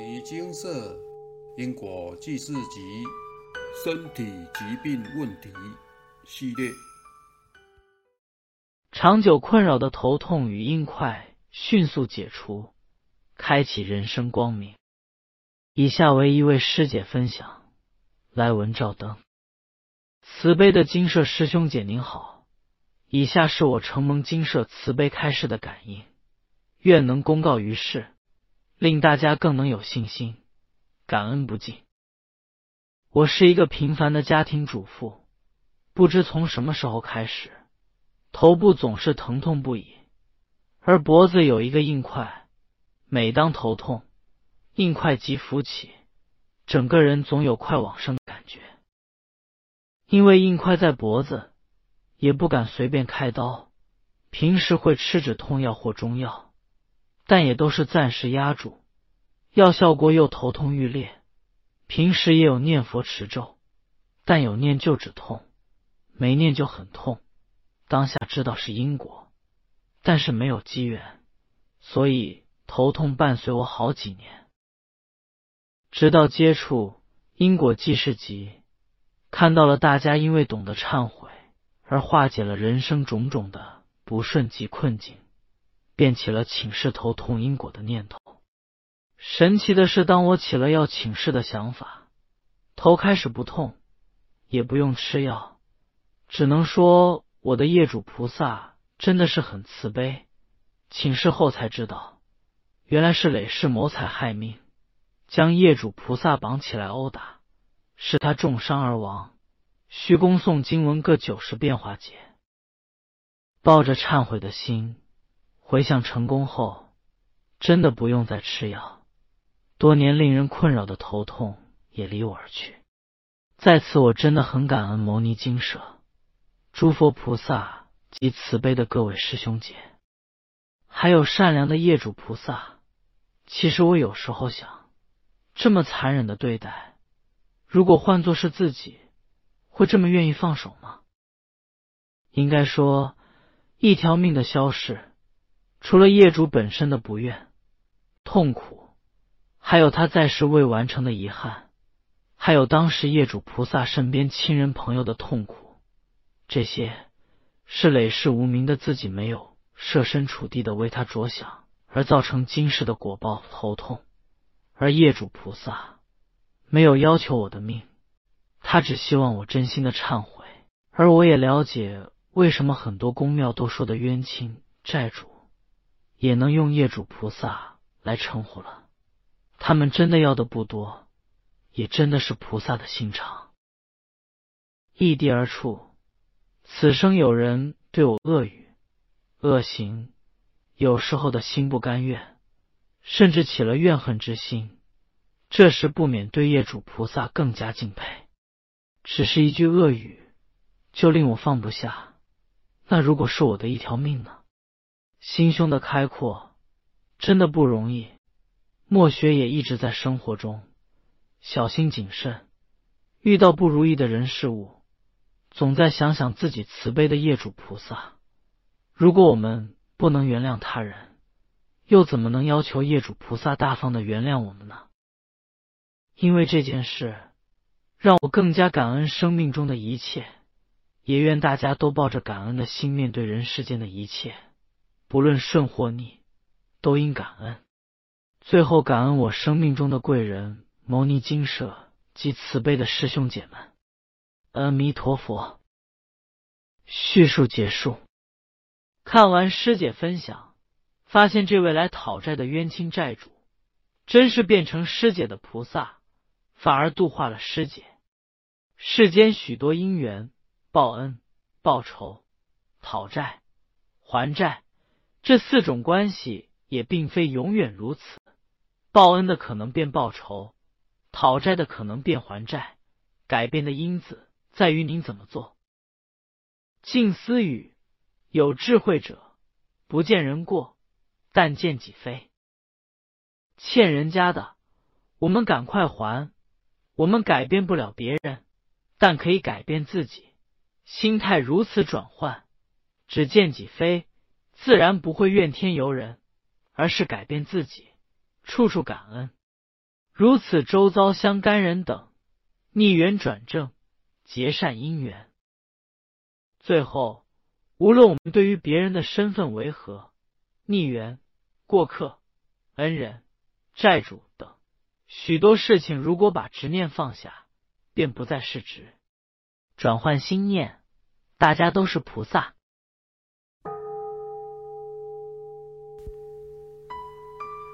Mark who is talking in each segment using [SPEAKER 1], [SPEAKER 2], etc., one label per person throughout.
[SPEAKER 1] 尼精舍因果记事集身体疾病问题系列，
[SPEAKER 2] 长久困扰的头痛与硬块迅速解除，开启人生光明。以下为一位师姐分享：来文照灯，慈悲的金舍师兄姐您好，以下是我承蒙金舍慈悲开示的感应，愿能公告于世。令大家更能有信心，感恩不尽。我是一个平凡的家庭主妇，不知从什么时候开始，头部总是疼痛不已，而脖子有一个硬块，每当头痛，硬块即浮起，整个人总有快往生感觉。因为硬块在脖子，也不敢随便开刀，平时会吃止痛药或中药。但也都是暂时压住，药效过又头痛欲裂。平时也有念佛持咒，但有念就止痛，没念就很痛。当下知道是因果，但是没有机缘，所以头痛伴随我好几年。直到接触因果记事集，看到了大家因为懂得忏悔而化解了人生种种的不顺及困境。便起了请示头痛因果的念头。神奇的是，当我起了要请示的想法，头开始不痛，也不用吃药，只能说我的业主菩萨真的是很慈悲。请示后才知道，原来是累世谋财害命，将业主菩萨绑起来殴打，使他重伤而亡，需恭诵经文各九十遍化解。抱着忏悔的心。回向成功后，真的不用再吃药，多年令人困扰的头痛也离我而去。在此，我真的很感恩牟尼精舍、诸佛菩萨及慈悲的各位师兄姐，还有善良的业主菩萨。其实我有时候想，这么残忍的对待，如果换作是自己，会这么愿意放手吗？应该说，一条命的消逝。除了业主本身的不愿、痛苦，还有他在世未完成的遗憾，还有当时业主菩萨身边亲人朋友的痛苦，这些是累世无名的自己没有设身处地的为他着想，而造成今世的果报头痛。而业主菩萨没有要求我的命，他只希望我真心的忏悔。而我也了解为什么很多公庙都说的冤亲债主。也能用业主菩萨来称呼了，他们真的要的不多，也真的是菩萨的心肠。异地而处，此生有人对我恶语、恶行，有时候的心不甘愿，甚至起了怨恨之心，这时不免对业主菩萨更加敬佩。只是一句恶语，就令我放不下。那如果是我的一条命呢？心胸的开阔真的不容易。莫学也一直在生活中小心谨慎，遇到不如意的人事物，总在想想自己慈悲的业主菩萨。如果我们不能原谅他人，又怎么能要求业主菩萨大方的原谅我们呢？因为这件事，让我更加感恩生命中的一切，也愿大家都抱着感恩的心面对人世间的一切。不论顺或逆，都应感恩。最后，感恩我生命中的贵人牟尼精舍及慈悲的师兄姐们。阿弥陀佛。叙述结束。看完师姐分享，发现这位来讨债的冤亲债主，真是变成师姐的菩萨，反而度化了师姐。世间许多因缘，报恩、报仇、讨债、还债。这四种关系也并非永远如此，报恩的可能变报仇，讨债的可能变还债，改变的因子在于您怎么做。静思语：有智慧者不见人过，但见己非。欠人家的，我们赶快还。我们改变不了别人，但可以改变自己。心态如此转换，只见己非。自然不会怨天尤人，而是改变自己，处处感恩。如此，周遭相干人等逆缘转正，结善因缘。最后，无论我们对于别人的身份为何，逆缘、过客、恩人、债主等许多事情，如果把执念放下，便不再是执，转换心念，大家都是菩萨。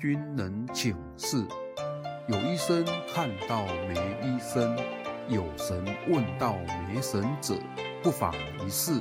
[SPEAKER 1] 君能请示。有医生看到没医生，有神问到没神者，不妨一试。